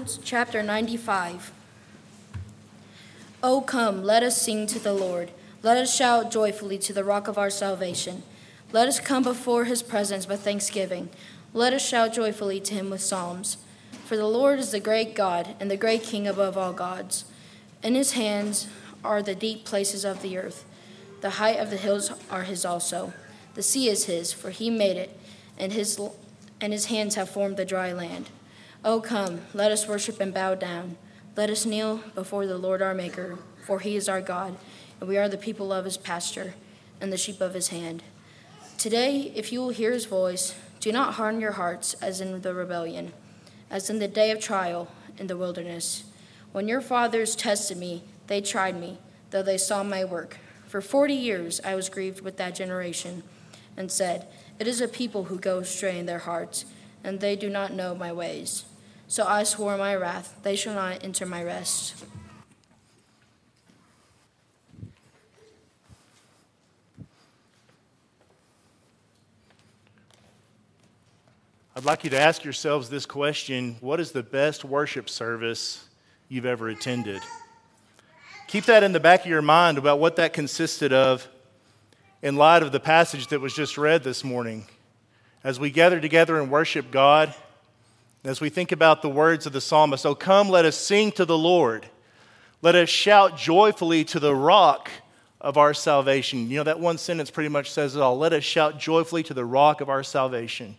Psalms chapter 95. O come, let us sing to the Lord. Let us shout joyfully to the rock of our salvation. Let us come before his presence with thanksgiving. Let us shout joyfully to him with psalms. For the Lord is the great God and the great King above all gods. In his hands are the deep places of the earth. The height of the hills are his also. The sea is his, for he made it, and his, and his hands have formed the dry land. O come, let us worship and bow down. Let us kneel before the Lord our Maker, for he is our God, and we are the people of his pasture and the sheep of his hand. Today, if you will hear his voice, do not harden your hearts as in the rebellion, as in the day of trial in the wilderness. When your fathers tested me, they tried me, though they saw my work. For forty years I was grieved with that generation, and said, It is a people who go astray in their hearts, and they do not know my ways. So I swore my wrath, they shall not enter my rest. I'd like you to ask yourselves this question What is the best worship service you've ever attended? Keep that in the back of your mind about what that consisted of in light of the passage that was just read this morning. As we gather together and worship God, as we think about the words of the psalmist, oh, come, let us sing to the Lord. Let us shout joyfully to the rock of our salvation. You know, that one sentence pretty much says it all. Let us shout joyfully to the rock of our salvation.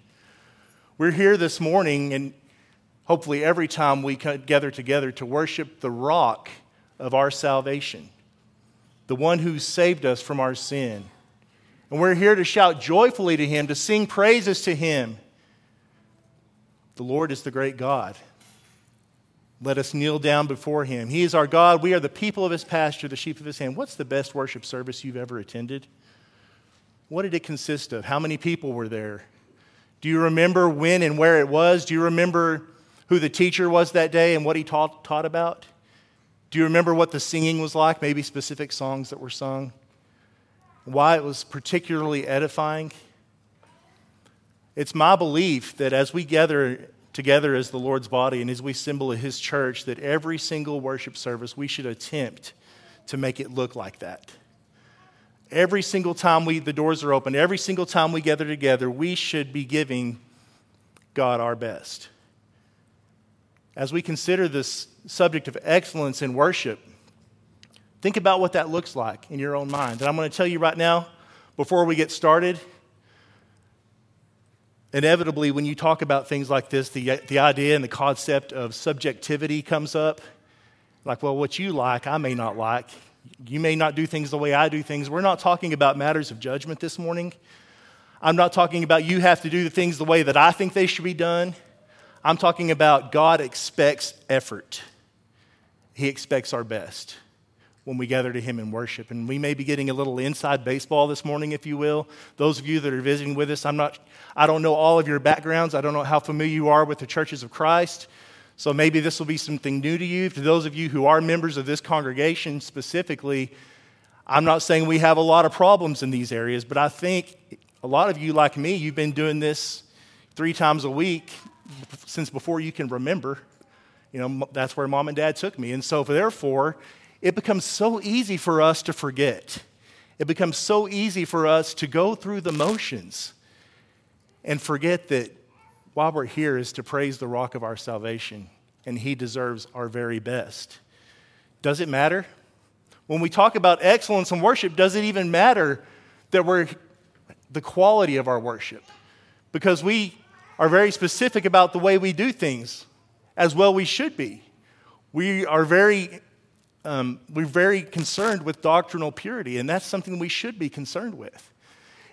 We're here this morning, and hopefully every time we gather together to worship the rock of our salvation, the one who saved us from our sin. And we're here to shout joyfully to him, to sing praises to him the Lord is the great God. Let us kneel down before him. He is our God. We are the people of his pasture, the sheep of his hand. What's the best worship service you've ever attended? What did it consist of? How many people were there? Do you remember when and where it was? Do you remember who the teacher was that day and what he taught, taught about? Do you remember what the singing was like? Maybe specific songs that were sung? Why it was particularly edifying? It's my belief that as we gather together as the Lord's body and as we symbol His church, that every single worship service we should attempt to make it look like that. Every single time we, the doors are open, every single time we gather together, we should be giving God our best. As we consider this subject of excellence in worship, think about what that looks like in your own mind. And I'm going to tell you right now, before we get started, inevitably, when you talk about things like this, the, the idea and the concept of subjectivity comes up. Like, well, what you like, I may not like. You may not do things the way I do things. We're not talking about matters of judgment this morning. I'm not talking about you have to do the things the way that I think they should be done. I'm talking about God expects effort, He expects our best when we gather to Him in worship. And we may be getting a little inside baseball this morning, if you will. Those of you that are visiting with us, I'm not, I don't know all of your backgrounds. I don't know how familiar you are with the churches of Christ. So maybe this will be something new to you. To those of you who are members of this congregation specifically, I'm not saying we have a lot of problems in these areas, but I think a lot of you, like me, you've been doing this three times a week since before you can remember. You know, that's where mom and dad took me. And so, therefore, it becomes so easy for us to forget. It becomes so easy for us to go through the motions and forget that while we're here is to praise the rock of our salvation, and he deserves our very best. Does it matter? When we talk about excellence in worship, does it even matter that we're the quality of our worship? Because we are very specific about the way we do things, as well we should be. We are very um, we're very concerned with doctrinal purity, and that's something we should be concerned with.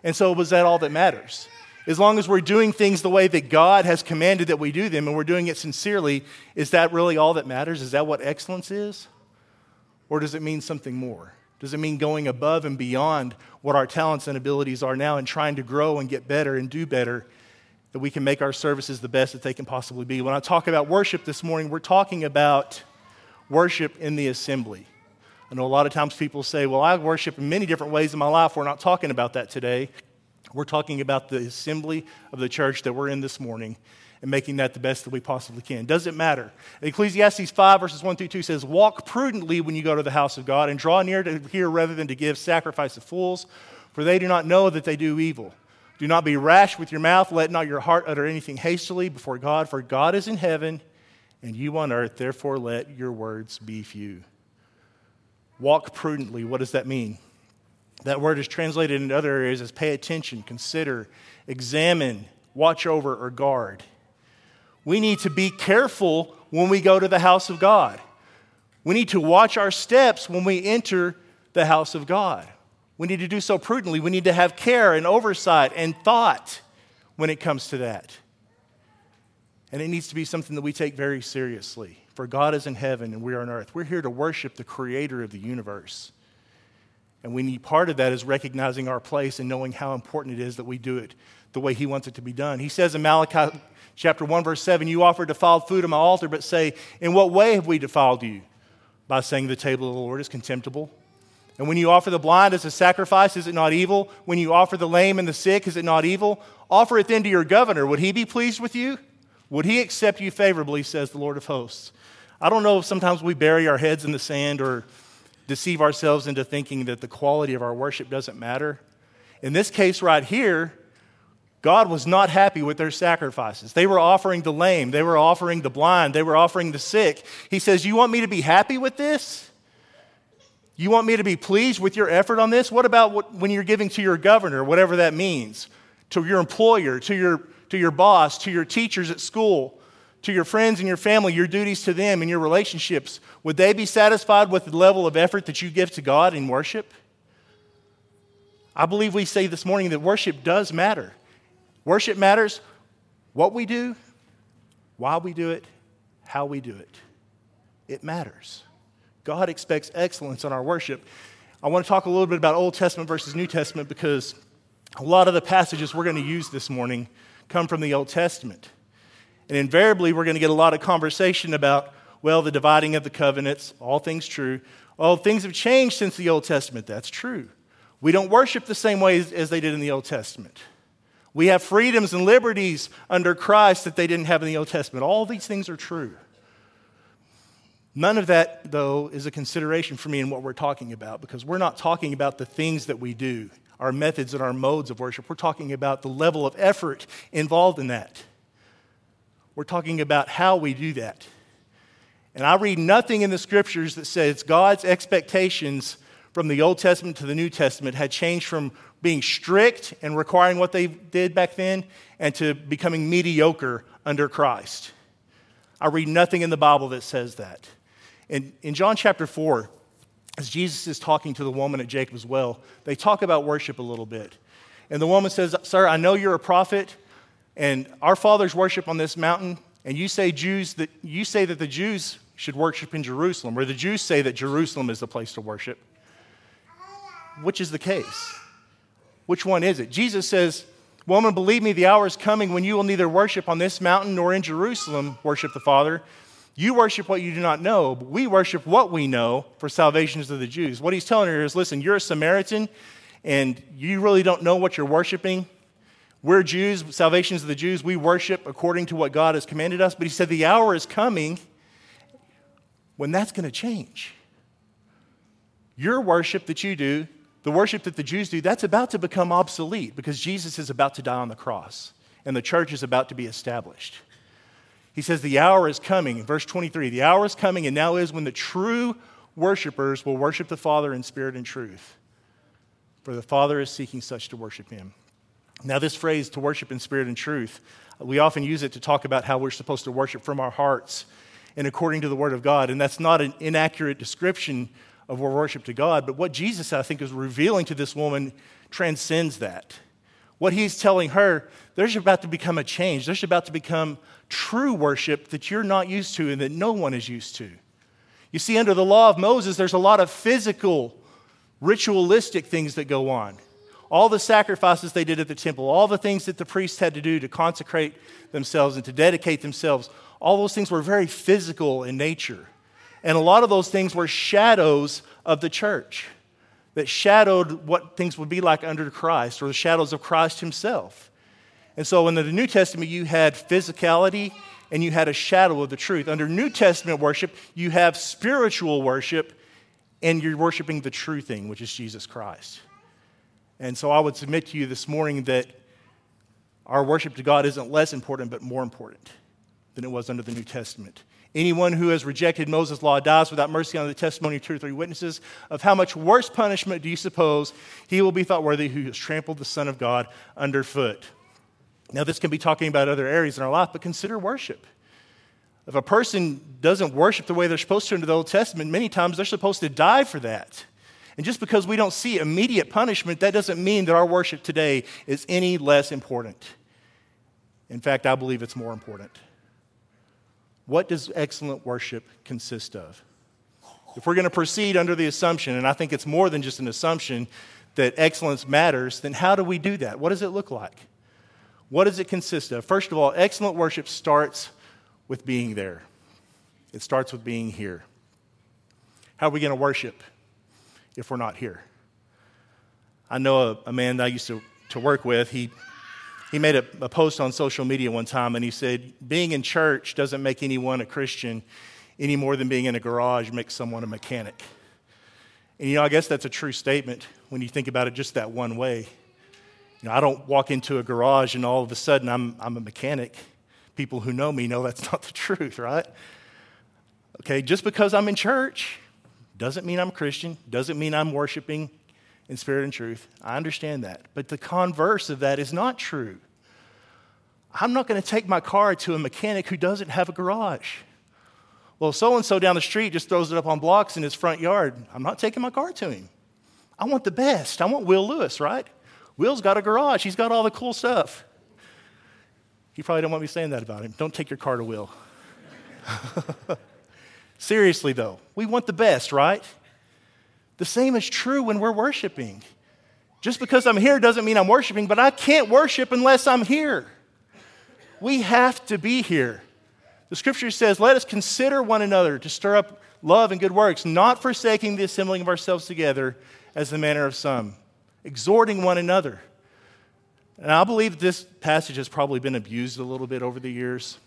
And so, was that all that matters? As long as we're doing things the way that God has commanded that we do them and we're doing it sincerely, is that really all that matters? Is that what excellence is? Or does it mean something more? Does it mean going above and beyond what our talents and abilities are now and trying to grow and get better and do better, that we can make our services the best that they can possibly be? When I talk about worship this morning, we're talking about worship in the assembly. I know a lot of times people say, well, I worship in many different ways in my life. We're not talking about that today. We're talking about the assembly of the church that we're in this morning. and making that the best that we possibly can. Doesn't matter. Ecclesiastes 5, verses 1 through 2 says, Walk prudently when you go to the house of God, and draw near to hear rather than to give sacrifice to fools, for they do not know that they do evil. Do not be rash with your mouth. Let not your heart utter anything hastily before God, for God is in heaven and you on earth. Therefore, let your words be few. Walk prudently. What does that mean? That word is translated in other areas as pay attention, consider, examine, watch over, or guard. We need to be careful when we go to the house of God. We need to watch our steps when we enter the house of God. We need to do so prudently. We need to have care and oversight and thought when it comes to that. And it needs to be something that we take very seriously. For God is in heaven and we are on earth. We're here to worship the creator of the universe. And we need part of that is recognizing our place and knowing how important it is that we do it the way He wants it to be done. He says in Malachi chapter 1, verse 7, You offer defiled food on my altar, but say, In what way have we defiled you? By saying the table of the Lord is contemptible. And when you offer the blind as a sacrifice, is it not evil? When you offer the lame and the sick, is it not evil? Offer it then to your governor. Would he be pleased with you? Would he accept you favorably, says the Lord of hosts? I don't know if sometimes we bury our heads in the sand or deceive ourselves into thinking that the quality of our worship doesn't matter. In this case, right here, God was not happy with their sacrifices. They were offering the lame, they were offering the blind, they were offering the sick. He says, You want me to be happy with this? You want me to be pleased with your effort on this? What about when you're giving to your governor, whatever that means, to your employer, to your, to your boss, to your teachers at school, to your friends and your family, your duties to them and your relationships? Would they be satisfied with the level of effort that you give to God in worship? I believe we say this morning that worship does matter. Worship matters what we do, why we do it, how we do it. It matters. God expects excellence in our worship. I want to talk a little bit about Old Testament versus New Testament because a lot of the passages we're going to use this morning come from the Old Testament. And invariably, we're going to get a lot of conversation about, well, the dividing of the covenants, all things true. Well, things have changed since the Old Testament. That's true. We don't worship the same way as they did in the Old Testament. We have freedoms and liberties under Christ that they didn't have in the Old Testament. All these things are true. None of that, though, is a consideration for me in what we're talking about because we're not talking about the things that we do, our methods and our modes of worship. We're talking about the level of effort involved in that. We're talking about how we do that. And I read nothing in the scriptures that says God's expectations from the Old Testament to the New Testament had changed from being strict and requiring what they did back then and to becoming mediocre under Christ. I read nothing in the Bible that says that. In, in John chapter 4, as Jesus is talking to the woman at Jacob's well, they talk about worship a little bit. And the woman says, Sir, I know you're a prophet, and our fathers worship on this mountain, and you say Jews that you say that the Jews should worship in Jerusalem, or the Jews say that Jerusalem is the place to worship. Which is the case? Which one is it? Jesus says, Woman, believe me, the hour is coming when you will neither worship on this mountain nor in Jerusalem worship the Father. You worship what you do not know, but we worship what we know, for salvation is of the Jews. What he's telling her is listen, you're a Samaritan, and you really don't know what you're worshiping. We're Jews, salvation is of the Jews. We worship according to what God has commanded us. But he said the hour is coming when that's going to change. Your worship that you do the worship that the Jews do, that's about to become obsolete because Jesus is about to die on the cross and the church is about to be established. He says, The hour is coming, verse 23, the hour is coming and now is when the true worshipers will worship the Father in spirit and truth. For the Father is seeking such to worship him. Now, this phrase, to worship in spirit and truth, we often use it to talk about how we're supposed to worship from our hearts and according to the Word of God. And that's not an inaccurate description of our worship to God. But what Jesus, I think, is revealing to this woman transcends that. What he's telling her, there's about to become a change. There's about to become true worship that you're not used to and that no one is used to. You see, under the law of Moses, there's a lot of physical, ritualistic things that go on. All the sacrifices they did at the temple, all the things that the priests had to do to consecrate themselves and to dedicate themselves, all those things were very physical in nature. And a lot of those things were shadows of the church that shadowed what things would be like under Christ or the shadows of Christ himself. And so in the New Testament, you had physicality and you had a shadow of the truth. Under New Testament worship, you have spiritual worship and you're worshiping the true thing, which is Jesus Christ. And so I would submit to you this morning that our worship to God isn't less important, but more important than it was under the New Testament. Anyone who has rejected Moses' law dies without mercy on the testimony of two or three witnesses. Of how much worse punishment do you suppose he will be thought worthy who has trampled the Son of God underfoot? Now, this can be talking about other areas in our life, but consider worship. If a person doesn't worship the way they're supposed to under the Old Testament, many times they're supposed to die for that. And just because we don't see immediate punishment, that doesn't mean that our worship today is any less important. In fact, I believe it's more important. What does excellent worship consist of? If we're going to proceed under the assumption, and I think it's more than just an assumption, that excellence matters, then how do we do that? What does it look like? What does it consist of? First of all, excellent worship starts with being there, it starts with being here. How are we going to worship if we're not here? I know a, a man that I used to, to work with. He, he made a, a post on social media one time and he said, Being in church doesn't make anyone a Christian any more than being in a garage makes someone a mechanic. And you know, I guess that's a true statement when you think about it just that one way. You know, I don't walk into a garage and all of a sudden I'm, I'm a mechanic. People who know me know that's not the truth, right? Okay, just because I'm in church doesn't mean I'm Christian, doesn't mean I'm worshiping in spirit and truth. I understand that. But the converse of that is not true. I'm not going to take my car to a mechanic who doesn't have a garage. Well, so and so down the street just throws it up on blocks in his front yard. I'm not taking my car to him. I want the best. I want Will Lewis, right? Will's got a garage, he's got all the cool stuff. He probably don't want me saying that about him. Don't take your car to Will. Seriously, though, we want the best, right? The same is true when we're worshiping. Just because I'm here doesn't mean I'm worshiping, but I can't worship unless I'm here. We have to be here. The scripture says, Let us consider one another to stir up love and good works, not forsaking the assembling of ourselves together as the manner of some exhorting one another. And I believe this passage has probably been abused a little bit over the years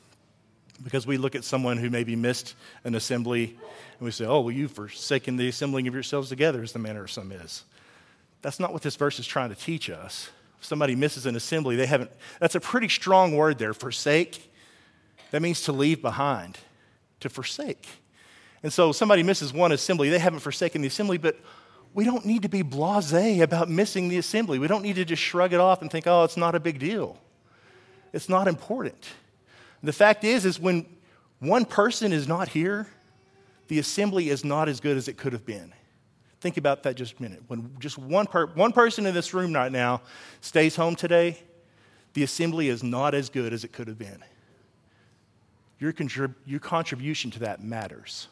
because we look at someone who maybe missed an assembly and we say, oh, well, you've forsaken the assembling of yourselves together, as the manner of some is. That's not what this verse is trying to teach us. If somebody misses an assembly, they haven't, that's a pretty strong word there, forsake. That means to leave behind, to forsake. And so somebody misses one assembly, they haven't forsaken the assembly, but we don't need to be blase about missing the assembly. We don't need to just shrug it off and think, oh, it's not a big deal. It's not important. The fact is, is when one person is not here, the assembly is not as good as it could have been. Think about that just a minute. When just one, per- one person in this room right now stays home today, the assembly is not as good as it could have been. Your, contrib- your contribution to that matters.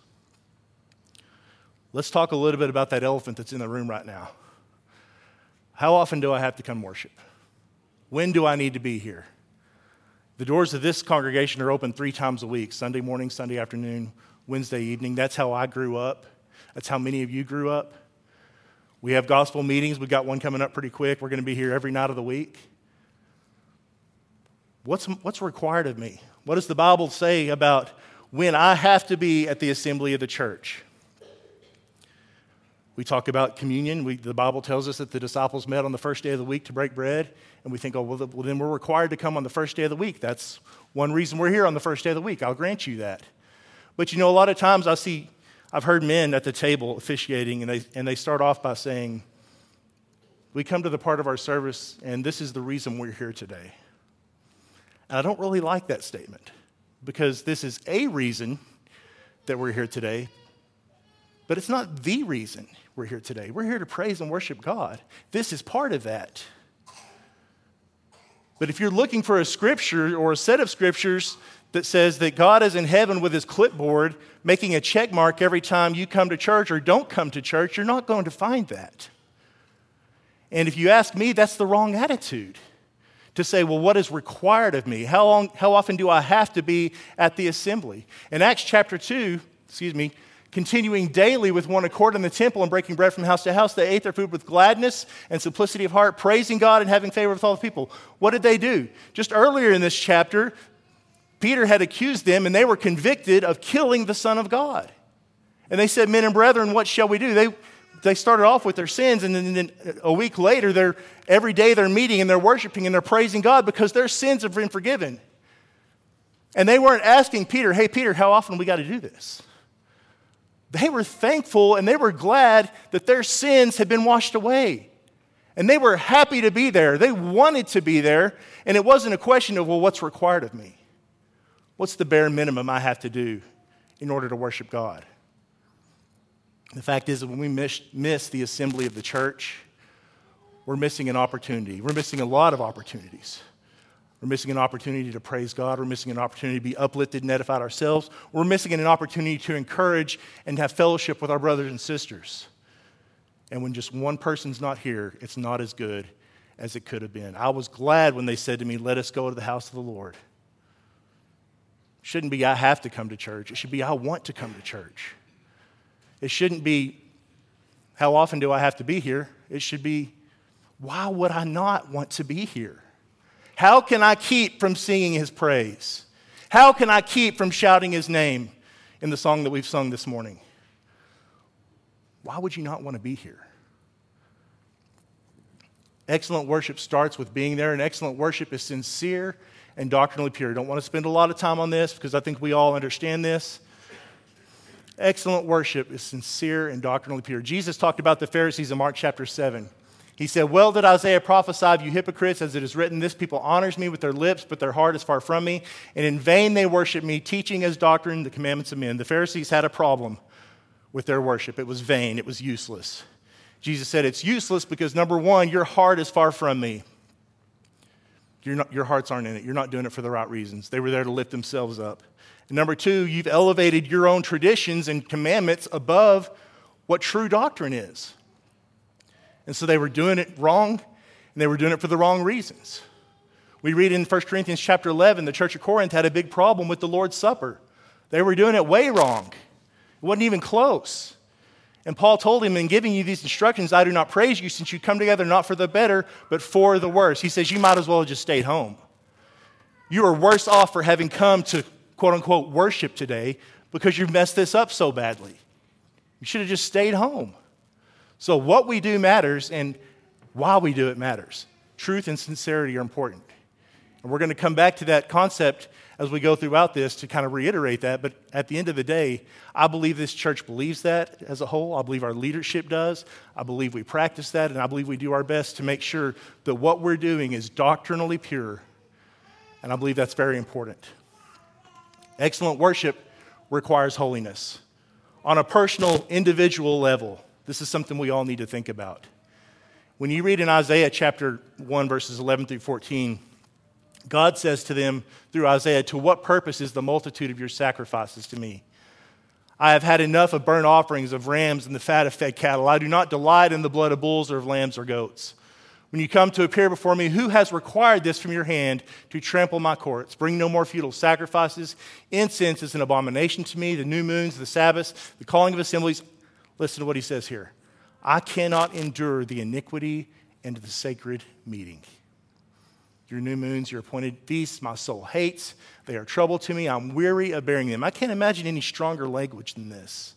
Let's talk a little bit about that elephant that's in the room right now. How often do I have to come worship? When do I need to be here? The doors of this congregation are open three times a week Sunday morning, Sunday afternoon, Wednesday evening. That's how I grew up. That's how many of you grew up. We have gospel meetings. We've got one coming up pretty quick. We're going to be here every night of the week. What's, what's required of me? What does the Bible say about when I have to be at the assembly of the church? We talk about communion. We, the Bible tells us that the disciples met on the first day of the week to break bread. And we think, oh, well, well, then we're required to come on the first day of the week. That's one reason we're here on the first day of the week. I'll grant you that. But you know, a lot of times I see, I've heard men at the table officiating, and they, and they start off by saying, We come to the part of our service, and this is the reason we're here today. And I don't really like that statement because this is a reason that we're here today, but it's not the reason we're here today. We're here to praise and worship God. This is part of that. But if you're looking for a scripture or a set of scriptures that says that God is in heaven with his clipboard making a check mark every time you come to church or don't come to church, you're not going to find that. And if you ask me, that's the wrong attitude to say, well, what is required of me? How, long, how often do I have to be at the assembly? In Acts chapter 2, excuse me, continuing daily with one accord in the temple and breaking bread from house to house. They ate their food with gladness and simplicity of heart, praising God and having favor with all the people. What did they do? Just earlier in this chapter, Peter had accused them and they were convicted of killing the Son of God. And they said, Men and brethren, what shall we do? They, they started off with their sins, and then, then a week later, they're, every day they're meeting and they're worshiping and they're praising God because their sins have been forgiven. And they weren't asking Peter, Hey, Peter, how often we got to do this? They were thankful and they were glad that their sins had been washed away. And they were happy to be there. They wanted to be there. And it wasn't a question of, well, what's required of me? What's the bare minimum I have to do in order to worship God? The fact is that when we miss, miss the assembly of the church, we're missing an opportunity. We're missing a lot of opportunities. We're missing an opportunity to praise God. We're missing an opportunity to be uplifted and edified ourselves. We're missing an opportunity to encourage and have fellowship with our brothers and sisters. And when just one person's not here, it's not as good as it could have been. I was glad when they said to me, Let us go to the house of the Lord. Shouldn't be, I have to come to church. It should be, I want to come to church. It shouldn't be, How often do I have to be here? It should be, Why would I not want to be here? How can I keep from singing his praise? How can I keep from shouting his name in the song that we've sung this morning? Why would you not want to be here? Excellent worship starts with being there, and excellent worship is sincere and doctrinally pure. I don't want to spend a lot of time on this because I think we all understand this. Excellent worship is sincere and doctrinally pure. Jesus talked about the Pharisees in Mark chapter 7. He said, Well did Isaiah prophesy of you hypocrites, as it is written, This people honors me with their lips, but their heart is far from me. And in vain they worship me, teaching as doctrine the commandments of men. The Pharisees had a problem with their worship. It was vain, it was useless. Jesus said, It's useless because, number one, your heart is far from me. Not, your hearts aren't in it. You're not doing it for the right reasons. They were there to lift themselves up. And number two, you've elevated your own traditions and commandments above what true doctrine is. And so they were doing it wrong, and they were doing it for the wrong reasons. We read in 1 Corinthians chapter 11, the church of Corinth had a big problem with the Lord's Supper. They were doing it way wrong. It wasn't even close. And Paul told him, In giving you these instructions, I do not praise you, since you come together not for the better, but for the worse. He says, You might as well have just stayed home. You are worse off for having come to quote unquote worship today because you've messed this up so badly. You should have just stayed home. So, what we do matters, and why we do it matters. Truth and sincerity are important. And we're going to come back to that concept as we go throughout this to kind of reiterate that. But at the end of the day, I believe this church believes that as a whole. I believe our leadership does. I believe we practice that. And I believe we do our best to make sure that what we're doing is doctrinally pure. And I believe that's very important. Excellent worship requires holiness on a personal, individual level. This is something we all need to think about. When you read in Isaiah chapter 1, verses 11 through 14, God says to them through Isaiah, To what purpose is the multitude of your sacrifices to me? I have had enough of burnt offerings of rams and the fat of fed cattle. I do not delight in the blood of bulls or of lambs or goats. When you come to appear before me, who has required this from your hand to trample my courts? Bring no more futile sacrifices. Incense is an abomination to me. The new moons, the Sabbaths, the calling of assemblies, Listen to what he says here I cannot endure the iniquity and the sacred meeting. Your new moons, your appointed feasts, my soul hates. They are trouble to me. I'm weary of bearing them. I can't imagine any stronger language than this.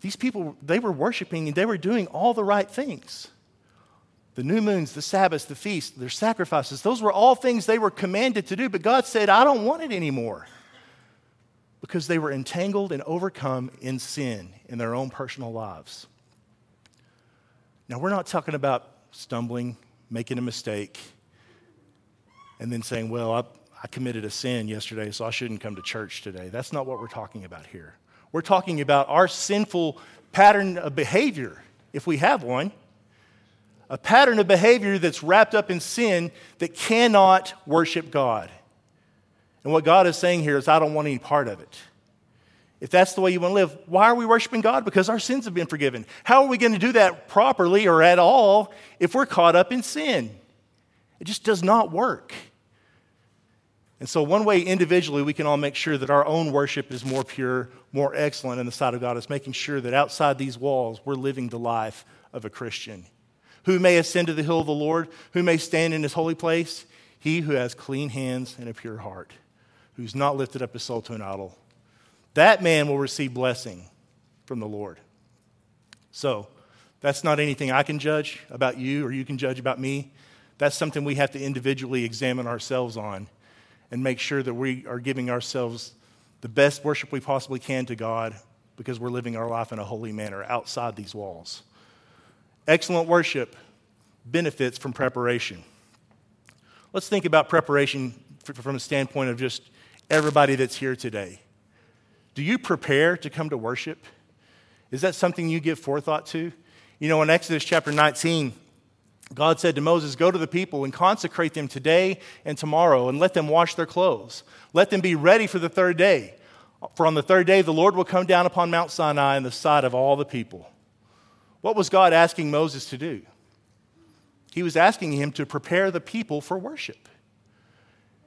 These people, they were worshiping and they were doing all the right things. The new moons, the Sabbaths, the feasts, their sacrifices, those were all things they were commanded to do, but God said, I don't want it anymore because they were entangled and overcome in sin in their own personal lives. Now, we're not talking about stumbling, making a mistake, and then saying, Well, I, I, committed a sin yesterday, so I shouldn't come to church today. That's not what we're talking about here. We're talking about our sinful pattern of behavior, if we have one. A pattern of behavior that's wrapped up in sin that cannot worship God. And what God is saying here is, I don't want any part of it. If that's the way you want to live, why are we worshiping God? Because our sins have been forgiven. How are we going to do that properly or at all if we're caught up in sin? It just does not work. And so, one way individually we can all make sure that our own worship is more pure, more excellent in the sight of God is making sure that outside these walls we're living the life of a Christian. Who may ascend to the hill of the Lord? Who may stand in his holy place? He who has clean hands and a pure heart, who's not lifted up his soul to an idol. That man will receive blessing from the Lord. So, that's not anything I can judge about you or you can judge about me. That's something we have to individually examine ourselves on and make sure that we are giving ourselves the best worship we possibly can to God because we're living our life in a holy manner outside these walls. Excellent worship benefits from preparation. Let's think about preparation from a standpoint of just everybody that's here today. Do you prepare to come to worship? Is that something you give forethought to? You know, in Exodus chapter 19, God said to Moses, Go to the people and consecrate them today and tomorrow, and let them wash their clothes. Let them be ready for the third day. For on the third day, the Lord will come down upon Mount Sinai in the sight of all the people. What was God asking Moses to do? He was asking him to prepare the people for worship.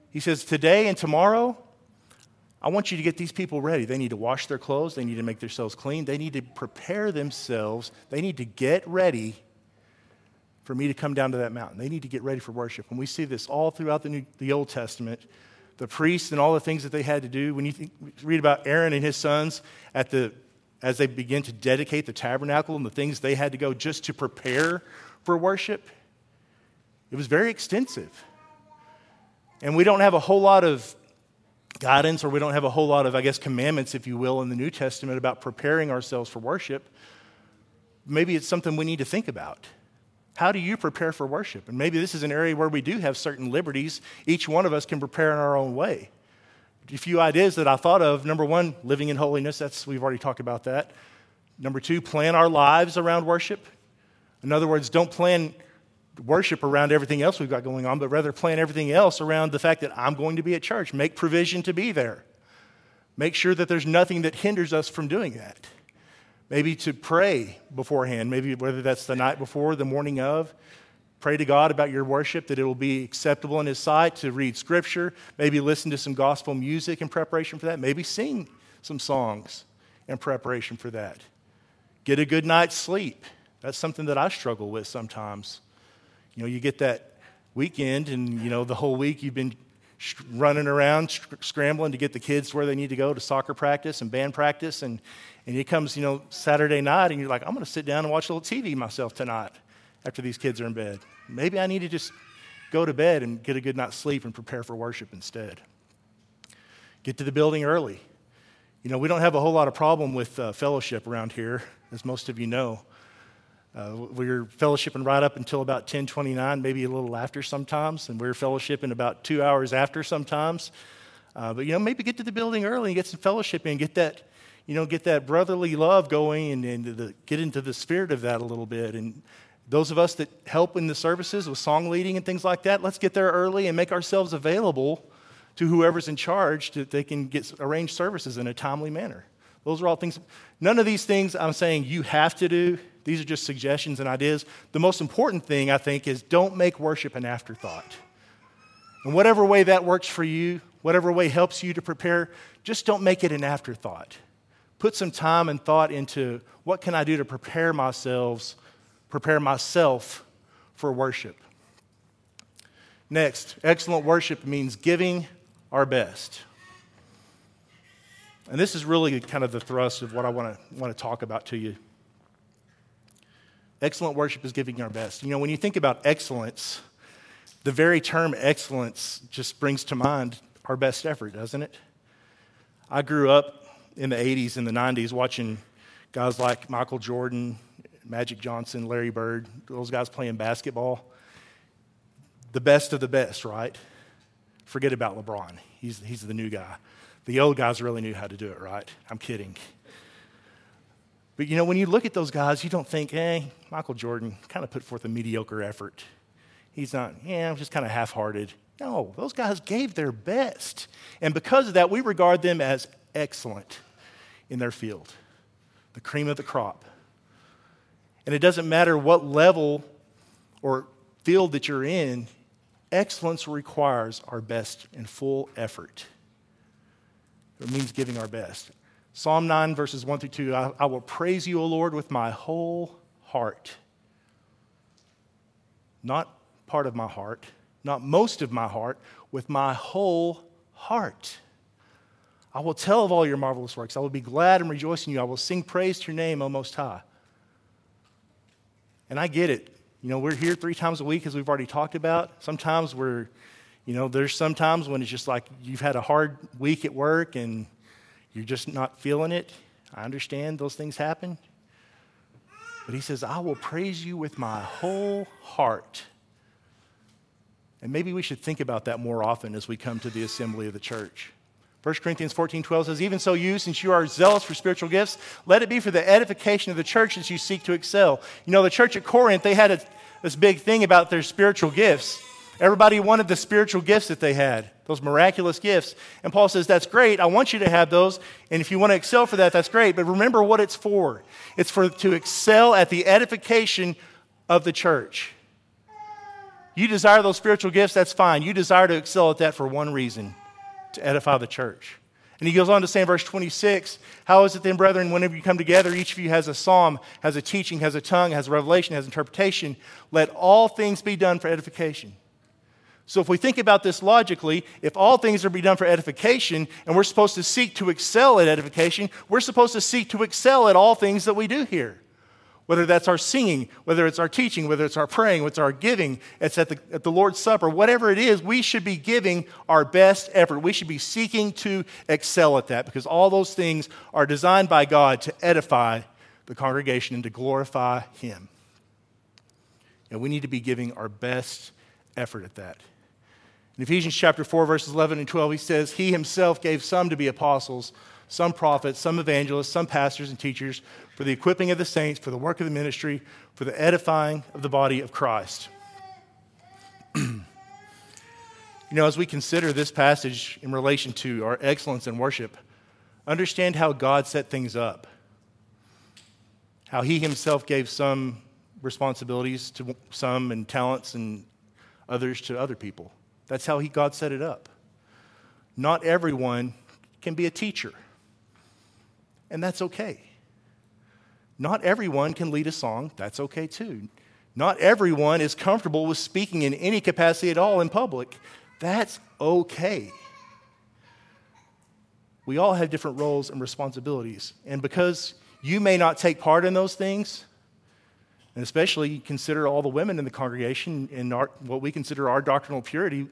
He says, Today and tomorrow, I want you to get these people ready. They need to wash their clothes, they need to make themselves clean, they need to prepare themselves, they need to get ready for me to come down to that mountain. They need to get ready for worship. And we see this all throughout the, New, the Old Testament. The priests and all the things that they had to do. When you think, read about Aaron and his sons at the, as they begin to dedicate the tabernacle and the things they had to go just to prepare for worship, it was very extensive. And we don't have a whole lot of guidance, or we don't have a whole lot of, I guess, commandments, if you will, in the New Testament about preparing ourselves for worship. Maybe it's something we need to think about. How do you prepare for worship? And maybe this is an area where we do have certain liberties. Each one of us can prepare in our own way. A few ideas that I thought of number one, living in holiness. That's, we've already talked about that. Number two, plan our lives around worship. In other words, don't plan worship around everything else we've got going on, but rather plan everything else around the fact that I'm going to be at church. Make provision to be there. Make sure that there's nothing that hinders us from doing that. Maybe to pray beforehand, maybe whether that's the night before, the morning of. Pray to God about your worship, that it will be acceptable in His sight, to read scripture, maybe listen to some gospel music in preparation for that, maybe sing some songs in preparation for that. Get a good night's sleep. That's something that I struggle with sometimes. You know, you get that weekend, and, you know, the whole week you've been running around, scrambling to get the kids where they need to go to soccer practice and band practice, and, and it comes, you know, Saturday night, and you're like, I'm going to sit down and watch a little TV myself tonight after these kids are in bed. Maybe I need to just go to bed and get a good night's sleep and prepare for worship instead. Get to the building early. You know, we don't have a whole lot of problem with uh, fellowship around here, as most of you know. Uh, we're fellowshipping right up until about 1029, maybe a little after sometimes, and we're fellowshipping about two hours after sometimes. Uh, but, you know, maybe get to the building early and get some fellowship and get that you know, get that brotherly love going and, and the, get into the spirit of that a little bit. And those of us that help in the services with song leading and things like that, let's get there early and make ourselves available to whoever's in charge that they can get arrange services in a timely manner. Those are all things. None of these things I'm saying you have to do. These are just suggestions and ideas. The most important thing, I think, is don't make worship an afterthought. And whatever way that works for you, whatever way helps you to prepare, just don't make it an afterthought put some time and thought into what can I do to prepare myself, prepare myself for worship. Next, excellent worship means giving our best. And this is really kind of the thrust of what I want to, want to talk about to you. Excellent worship is giving our best. You know, when you think about excellence, the very term excellence just brings to mind our best effort, doesn't it? I grew up in the 80s and the 90s watching guys like Michael Jordan, Magic Johnson, Larry Bird, those guys playing basketball. The best of the best, right? Forget about LeBron. He's, he's the new guy. The old guys really knew how to do it, right? I'm kidding. But you know, when you look at those guys, you don't think, hey, eh, Michael Jordan kind of put forth a mediocre effort. He's not, yeah, I'm just kind of half hearted. No, those guys gave their best. And because of that, we regard them as excellent in their field, the cream of the crop. And it doesn't matter what level or field that you're in, Excellence requires our best and full effort. It means giving our best. Psalm 9, verses 1 through 2 I, I will praise you, O Lord, with my whole heart. Not part of my heart, not most of my heart, with my whole heart. I will tell of all your marvelous works. I will be glad and rejoice in you. I will sing praise to your name, O Most High. And I get it. You know, we're here three times a week, as we've already talked about. Sometimes we're, you know, there's sometimes when it's just like you've had a hard week at work and you're just not feeling it. I understand those things happen. But he says, I will praise you with my whole heart. And maybe we should think about that more often as we come to the assembly of the church. 1 Corinthians 14 12 says, Even so, you, since you are zealous for spiritual gifts, let it be for the edification of the church as you seek to excel. You know, the church at Corinth, they had a, this big thing about their spiritual gifts. Everybody wanted the spiritual gifts that they had, those miraculous gifts. And Paul says, That's great. I want you to have those. And if you want to excel for that, that's great. But remember what it's for it's for to excel at the edification of the church. You desire those spiritual gifts, that's fine. You desire to excel at that for one reason to edify the church. And he goes on to say in verse 26, How is it then, brethren, whenever you come together, each of you has a psalm, has a teaching, has a tongue, has a revelation, has interpretation? Let all things be done for edification. So, if we think about this logically, if all things are to be done for edification, and we're supposed to seek to excel at edification, we're supposed to seek to excel at all things that we do here. Whether that's our singing, whether it's our teaching, whether it's our praying, whether it's our giving, it's at the, at the Lord's Supper, whatever it is, we should be giving our best effort. We should be seeking to excel at that because all those things are designed by God to edify the congregation and to glorify Him. And we need to be giving our best effort at that. In Ephesians chapter 4, verses 11 and 12, he says, He himself gave some to be apostles, some prophets, some evangelists, some pastors and teachers for the equipping of the saints, for the work of the ministry, for the edifying of the body of Christ. you know, as we consider this passage in relation to our excellence in worship, understand how God set things up, how He Himself gave some responsibilities to some and talents and others to other people. That's how he, God set it up. Not everyone can be a teacher, and that's okay. Not everyone can lead a song, that's okay too. Not everyone is comfortable with speaking in any capacity at all in public, that's okay. We all have different roles and responsibilities, and because you may not take part in those things, and especially consider all the women in the congregation in our, what we consider our doctrinal purity.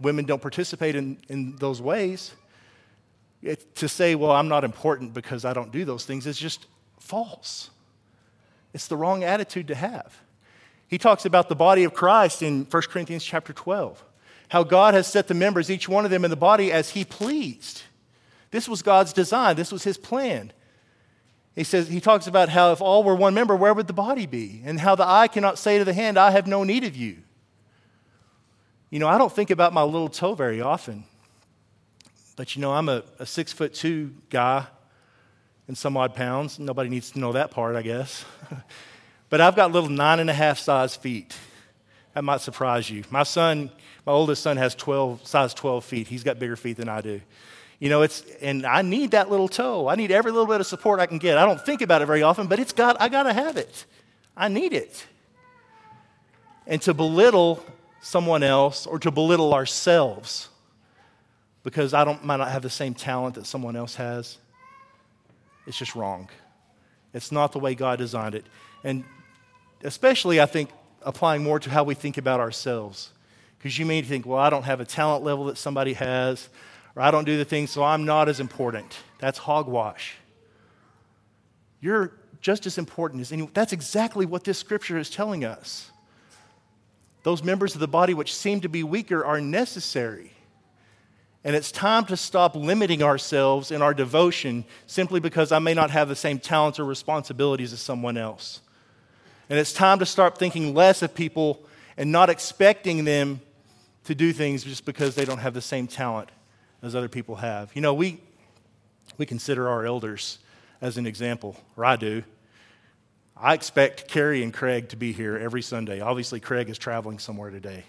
Women don't participate in, in those ways. It, to say, well, I'm not important because I don't do those things is just false. It's the wrong attitude to have. He talks about the body of Christ in 1 Corinthians chapter 12, how God has set the members, each one of them in the body, as He pleased. This was God's design, this was His plan. He says, he talks about how if all were one member, where would the body be? And how the eye cannot say to the hand, I have no need of you. You know, I don't think about my little toe very often. But you know, I'm a, a six foot two guy and some odd pounds. Nobody needs to know that part, I guess. but I've got little nine and a half size feet. That might surprise you. My son, my oldest son, has 12, size 12 feet. He's got bigger feet than I do. You know, it's, and I need that little toe. I need every little bit of support I can get. I don't think about it very often, but it's got, I got to have it. I need it. And to belittle someone else or to belittle ourselves because I don't, might not have the same talent that someone else has, it's just wrong. It's not the way God designed it. And especially, I think, applying more to how we think about ourselves. Because you may think, well, I don't have a talent level that somebody has or I don't do the things, so I'm not as important. That's hogwash. You're just as important as anyone. That's exactly what this scripture is telling us. Those members of the body which seem to be weaker are necessary. And it's time to stop limiting ourselves in our devotion simply because I may not have the same talents or responsibilities as someone else. And it's time to start thinking less of people and not expecting them to do things just because they don't have the same talent as other people have. You know, we, we consider our elders as an example, or I do. I expect Carrie and Craig to be here every Sunday. Obviously, Craig is traveling somewhere today.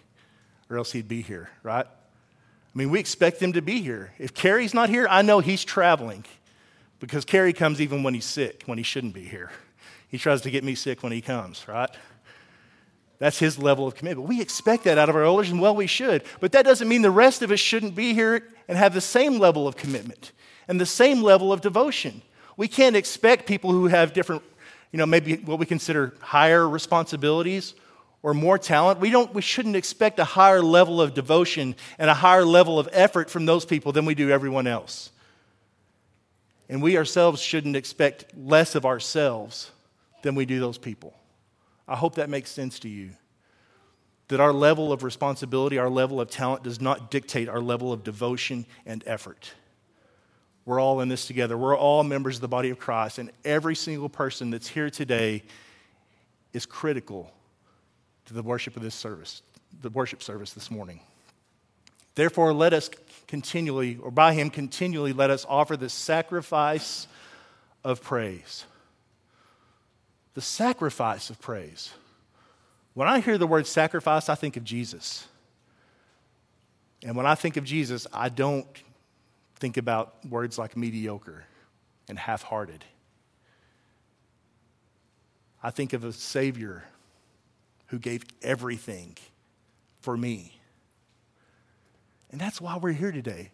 or else he'd be here, right? I mean, we expect them to be here. If Carrie's not here, I know he's traveling because Carrie comes even when he's sick, when he shouldn't be here. He tries to get me sick when he comes, right? That's his level of commitment. We expect that out of our elders, and well, we should. But that doesn't mean the rest of us shouldn't be here and have the same level of commitment and the same level of devotion. We can't expect people who have different, you know, maybe what we consider higher responsibilities or more talent. We, don't, we shouldn't expect a higher level of devotion and a higher level of effort from those people than we do everyone else. And we ourselves shouldn't expect less of ourselves than we do those people. I hope that makes sense to you. That our level of responsibility, our level of talent does not dictate our level of devotion and effort. We're all in this together. We're all members of the body of Christ, and every single person that's here today is critical to the worship of this service, the worship service this morning. Therefore, let us continually, or by Him continually, let us offer the sacrifice of praise. The sacrifice of praise. When I hear the word sacrifice, I think of Jesus. And when I think of Jesus, I don't think about words like mediocre and half hearted. I think of a Savior who gave everything for me. And that's why we're here today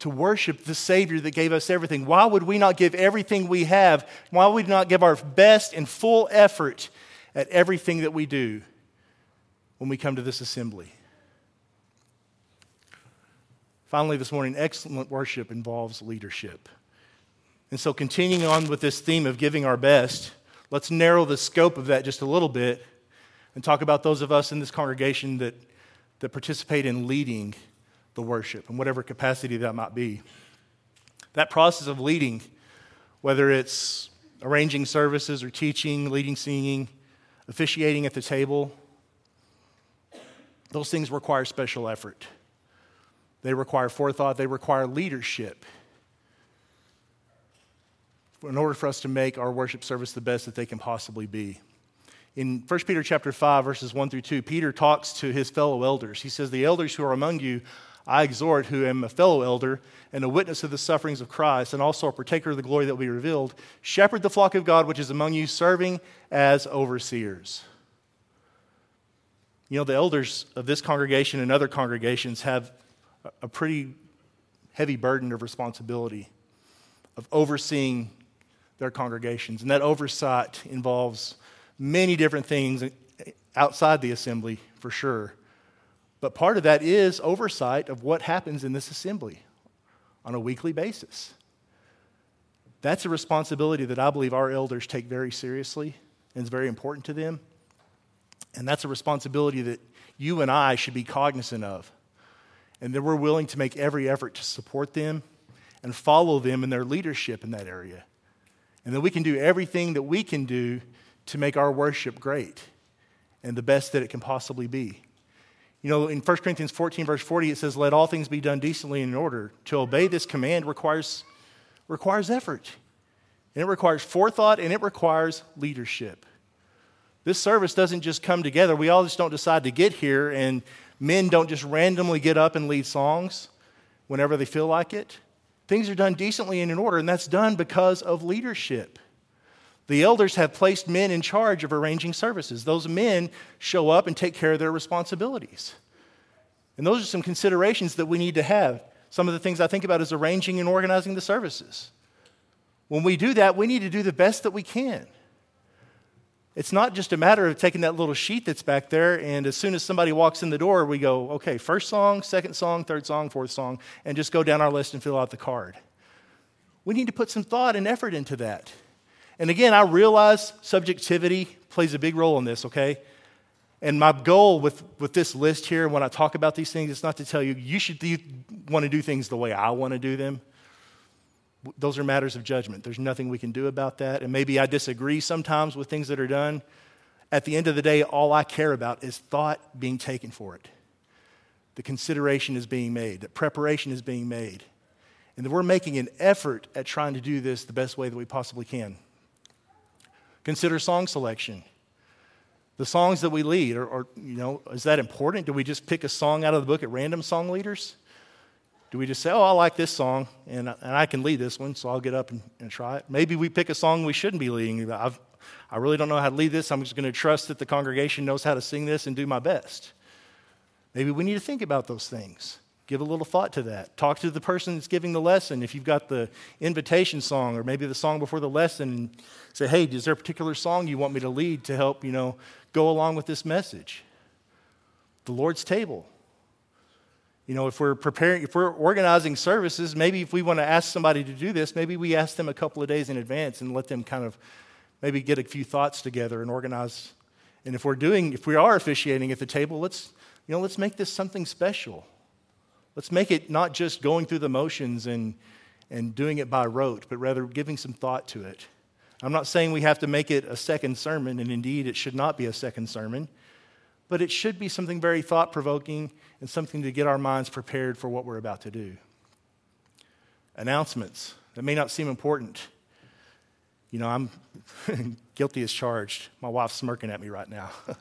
to worship the Savior that gave us everything. Why would we not give everything we have? Why would we not give our best and full effort at everything that we do when we come to this assembly? Finally, this morning, excellent worship involves leadership. And so, continuing on with this theme of giving our best, let's narrow the scope of that just a little bit and talk about those of us in this congregation that, that participate in leading the worship in whatever capacity that might be. That process of leading, whether it's arranging services or teaching, leading singing, officiating at the table, those things require special effort. They require forethought, they require leadership in order for us to make our worship service the best that they can possibly be. In 1 Peter chapter 5 verses 1 through 2, Peter talks to his fellow elders. He says, "The elders who are among you, I exhort, who am a fellow elder and a witness of the sufferings of Christ, and also a partaker of the glory that will be revealed, shepherd the flock of God which is among you, serving as overseers." You know, the elders of this congregation and other congregations have a pretty heavy burden of responsibility of overseeing their congregations. And that oversight involves many different things outside the assembly, for sure. But part of that is oversight of what happens in this assembly on a weekly basis. That's a responsibility that I believe our elders take very seriously and is very important to them. And that's a responsibility that you and I should be cognizant of and that we're willing to make every effort to support them and follow them in their leadership in that area. And that we can do everything that we can do to make our worship great and the best that it can possibly be. You know, in 1 Corinthians 14, verse 40, it says, Let all things be done decently and in order. To obey this command requires, requires effort, and it requires forethought, and it requires leadership. This service doesn't just come together. We all just don't decide to get here and Men don't just randomly get up and lead songs whenever they feel like it. Things are done decently and in order, and that's done because of leadership. The elders have placed men in charge of arranging services. Those men show up and take care of their responsibilities. And those are some considerations that we need to have. Some of the things I think about is arranging and organizing the services. When we do that, we need to do the best that we can. It's not just a matter of taking that little sheet that's back there, and as soon as somebody walks in the door, we go, okay, first song, second song, third song, fourth song, and just go down our list and fill out the card. We need to put some thought and effort into that. And again, I realize subjectivity plays a big role in this, okay? And my goal with, with this list here, when I talk about these things, is not to tell you, you should want to do things the way I want to do them. Those are matters of judgment. There's nothing we can do about that. And maybe I disagree sometimes with things that are done. At the end of the day, all I care about is thought being taken for it. The consideration is being made, that preparation is being made, and that we're making an effort at trying to do this the best way that we possibly can. Consider song selection. The songs that we lead, or, or, you know, is that important? Do we just pick a song out of the book at random song leaders? Do we just say, oh, I like this song and, and I can lead this one, so I'll get up and, and try it? Maybe we pick a song we shouldn't be leading. I've, I really don't know how to lead this. I'm just going to trust that the congregation knows how to sing this and do my best. Maybe we need to think about those things. Give a little thought to that. Talk to the person that's giving the lesson. If you've got the invitation song or maybe the song before the lesson, say, hey, is there a particular song you want me to lead to help, you know, go along with this message? The Lord's table. You know, if we're preparing, if we're organizing services, maybe if we want to ask somebody to do this, maybe we ask them a couple of days in advance and let them kind of maybe get a few thoughts together and organize. And if we're doing, if we are officiating at the table, let's, you know, let's make this something special. Let's make it not just going through the motions and, and doing it by rote, but rather giving some thought to it. I'm not saying we have to make it a second sermon, and indeed it should not be a second sermon, but it should be something very thought provoking and something to get our minds prepared for what we're about to do. Announcements that may not seem important. You know, I'm guilty as charged. My wife's smirking at me right now.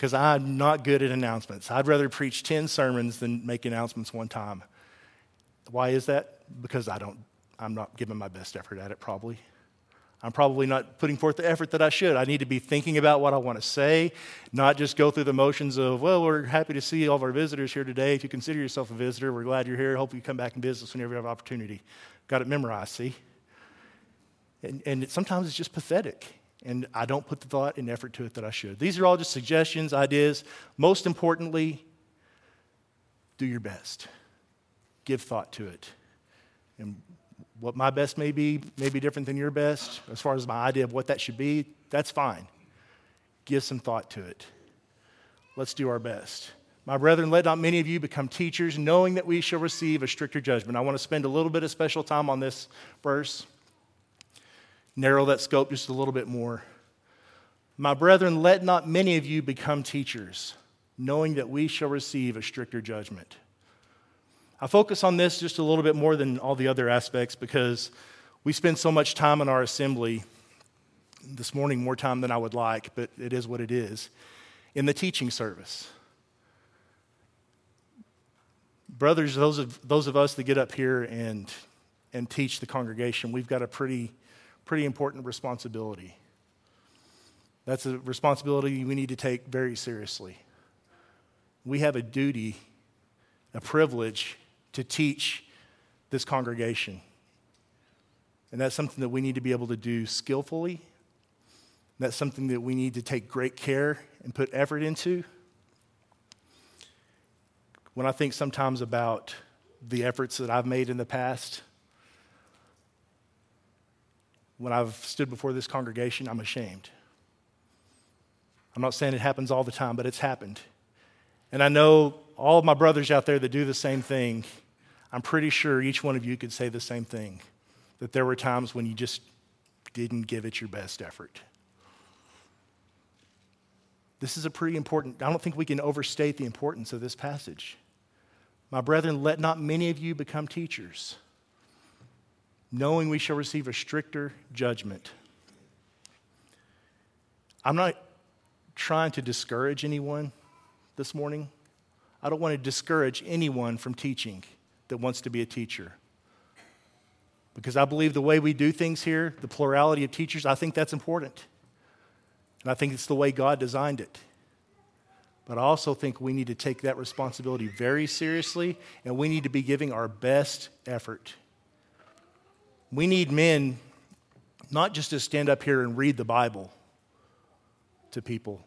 because I'm not good at announcements. I'd rather preach 10 sermons than make announcements one time. Why is that? Because I don't, I'm not giving my best effort at it, probably. I'm probably not putting forth the effort that I should. I need to be thinking about what I want to say, not just go through the motions of, well, we're happy to see all of our visitors here today. If you consider yourself a visitor, we're glad you're here. Hope you come back in business whenever you have opportunity. Got it memorized, see? And, and it, sometimes it's just pathetic and I don't put the thought and effort to it that I should. These are all just suggestions, ideas. Most importantly, do your best. Give thought to it. And what my best may be may be different than your best. As far as my idea of what that should be, that's fine. Give some thought to it. Let's do our best. My brethren, let not many of you become teachers, knowing that we shall receive a stricter judgment. I want to spend a little bit of special time on this verse narrow that scope just a little bit more. My brethren, let not many of you become teachers, knowing that we shall receive a stricter judgment. I focus on this just a little bit more than all the other aspects because we spend so much time in our assembly, this morning more time than I would like, but it is what it is, in the teaching service. Brothers, those of, those of us that get up here and, and teach the congregation, we've got a pretty pretty important responsibility. That's a responsibility we need to take very seriously. We have a duty, a privilege to teach this congregation. And that's something that we need to be able to do skillfully. That's something that we need to take great care and put effort into. When I think sometimes about the efforts that I've made in the past, when I've stood before this congregation, I'm ashamed. I'm not saying it happens all the time, but it's happened. And I know all of my brothers out there that do the same thing, I'm pretty sure each one of you could say the same thing that there were times when you just didn't give it your best effort. This is a pretty important, I don't think we can overstate the importance of this passage. My brethren, let not many of you become teachers knowing we shall receive a stricter judgment. I'm not trying to discourage anyone this morning. I don't want to discourage anyone from teaching that wants to be a teacher. Because I believe the way we do things here, the plurality of teachers, I think that's important. And I think it's the way God designed it. But I also think we need to take that responsibility very seriously, and we need to be giving our best effort we need men not just to stand up here and read the Bible to people,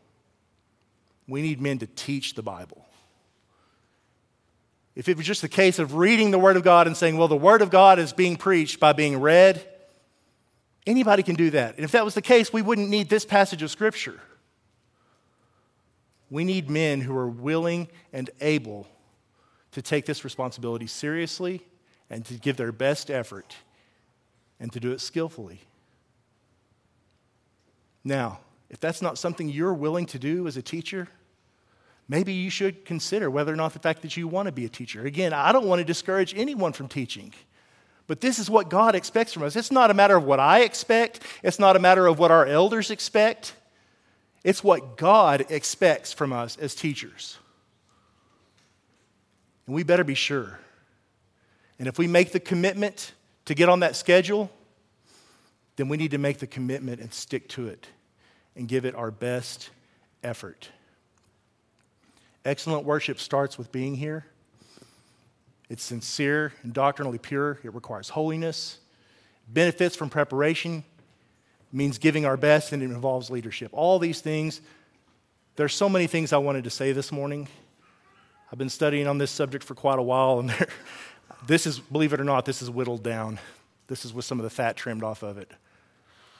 we need men to teach the Bible. If it was just the case of reading the Word of God and saying, well, the Word of God is being preached by being read, anybody can do that. And if that was the case, we wouldn't need this passage of Scripture. We need men who are willing and able to take this responsibility seriously and to give their best effort and to do it skillfully. Now, if that's not something you're willing to do as a teacher, maybe you should consider whether or not the fact that you want to be a teacher. Again, I don't want to discourage anyone from teaching. But this is what God expects from us. It's not a matter of what I expect, it's not a matter of what our elders expect. It's what God expects from us as teachers. And we better be sure. And if we make the commitment to get on that schedule, then we need to make the commitment and stick to it and give it our best effort. Excellent worship starts with being here. It's sincere and doctrinally pure. It requires holiness. Benefits from preparation means giving our best, and it involves leadership. All these things, there's so many things I wanted to say this morning. I've been studying on this subject for quite a while, and this is, believe it or not, this is whittled down. This is with some of the fat trimmed off of it.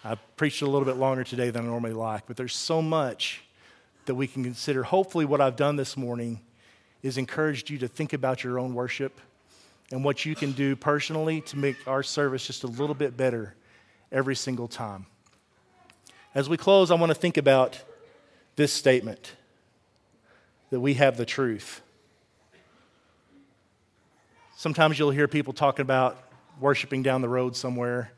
I preached a little bit longer today than I normally like, but there's so much that we can consider. Hopefully, what I've done this morning is encouraged you to think about your own worship and what you can do personally to make our service just a little bit better every single time. As we close, I want to think about this statement that we have the truth. Sometimes you'll hear people talking about worshiping down the road somewhere.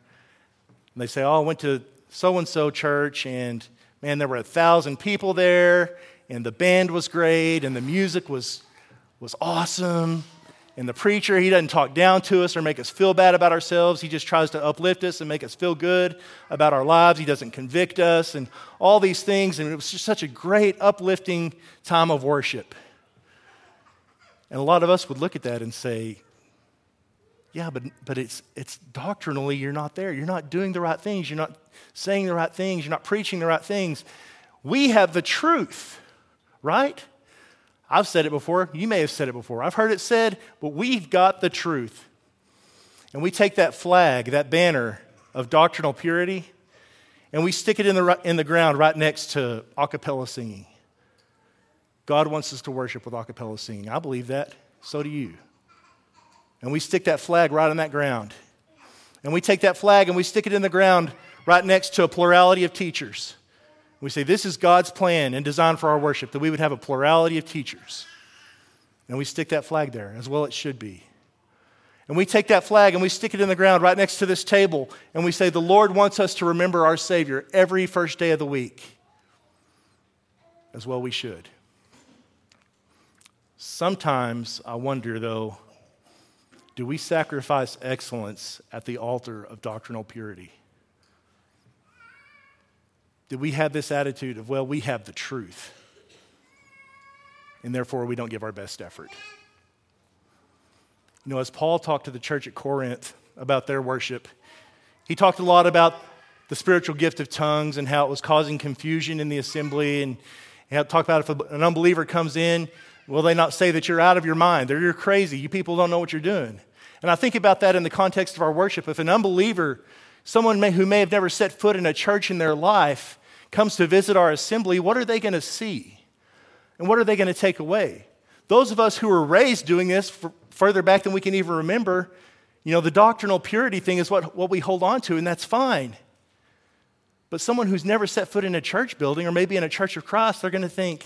And they say, Oh, I went to so and so church, and man, there were a thousand people there, and the band was great, and the music was, was awesome. And the preacher, he doesn't talk down to us or make us feel bad about ourselves. He just tries to uplift us and make us feel good about our lives. He doesn't convict us and all these things. And it was just such a great, uplifting time of worship. And a lot of us would look at that and say, yeah, but, but it's, it's doctrinally, you're not there. You're not doing the right things. You're not saying the right things. You're not preaching the right things. We have the truth, right? I've said it before. You may have said it before. I've heard it said, but we've got the truth. And we take that flag, that banner of doctrinal purity, and we stick it in the, in the ground right next to a cappella singing. God wants us to worship with a cappella singing. I believe that. So do you. And we stick that flag right on that ground. And we take that flag and we stick it in the ground right next to a plurality of teachers. We say, This is God's plan and design for our worship, that we would have a plurality of teachers. And we stick that flag there, as well it should be. And we take that flag and we stick it in the ground right next to this table, and we say, The Lord wants us to remember our Savior every first day of the week. As well, we should. Sometimes I wonder, though, do we sacrifice excellence at the altar of doctrinal purity? Do we have this attitude of, well, we have the truth, and therefore we don't give our best effort? You know, as Paul talked to the church at Corinth about their worship, he talked a lot about the spiritual gift of tongues and how it was causing confusion in the assembly. And he talked about if an unbeliever comes in, will they not say that you're out of your mind? Or you're crazy. You people don't know what you're doing. And I think about that in the context of our worship. If an unbeliever someone may, who may have never set foot in a church in their life comes to visit our assembly, what are they going to see? And what are they going to take away? Those of us who were raised doing this further back than we can even remember, you know, the doctrinal purity thing is what, what we hold on to, and that's fine. But someone who's never set foot in a church building or maybe in a church of Christ, they're going to think,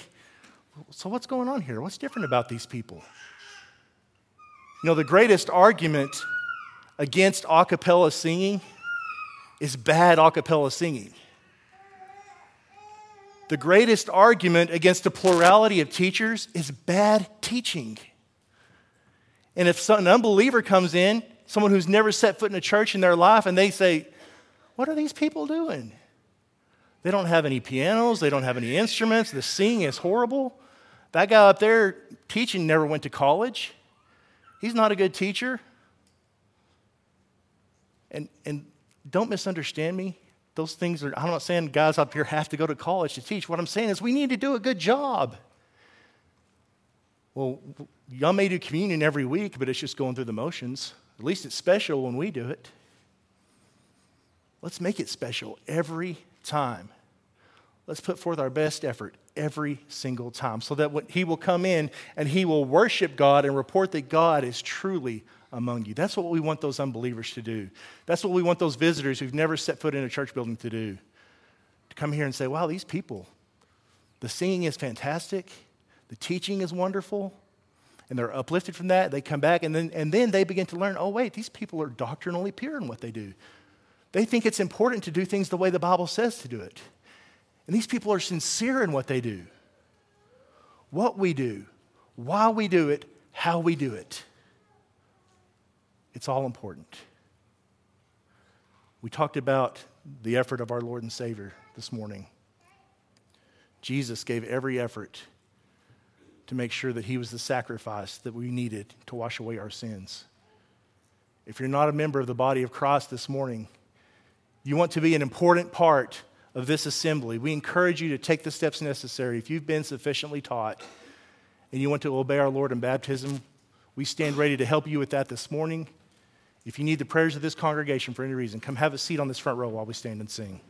so what's going on here? What's different about these people? You know, the greatest argument against a cappella singing is bad a cappella singing. The greatest argument against a plurality of teachers is bad teaching. And if an unbeliever comes in, someone who's never set foot in a church in their life, and they say, What are these people doing? They don't have any pianos, they don't have any instruments, the singing is horrible. That guy up there teaching never went to college. He's not a good teacher. And, and don't misunderstand me. Those things are, I'm not saying guys up here have to go to college to teach. What I'm saying is we need to do a good job. Well, y'all may do communion every week, but it's just going through the motions. At least it's special when we do it. Let's make it special every time. Let's put forth our best effort every single time so that when he will come in and he will worship God and report that God is truly among you. That's what we want those unbelievers to do. That's what we want those visitors who've never set foot in a church building to do. To come here and say, wow, these people, the singing is fantastic, the teaching is wonderful, and they're uplifted from that. They come back and then, and then they begin to learn, oh, wait, these people are doctrinally pure in what they do. They think it's important to do things the way the Bible says to do it. And these people are sincere in what they do. What we do, why we do it, how we do it. It's all important. We talked about the effort of our Lord and Savior this morning. Jesus gave every effort to make sure that he was the sacrifice that we needed to wash away our sins. If you're not a member of the body of Christ this morning, you want to be an important part of this assembly. We encourage you to take the steps necessary. If you've been sufficiently taught and you want to obey our Lord in baptism, we stand ready to help you with that this morning. If you need the prayers of this congregation for any reason, come have a seat on this front row while we stand and sing.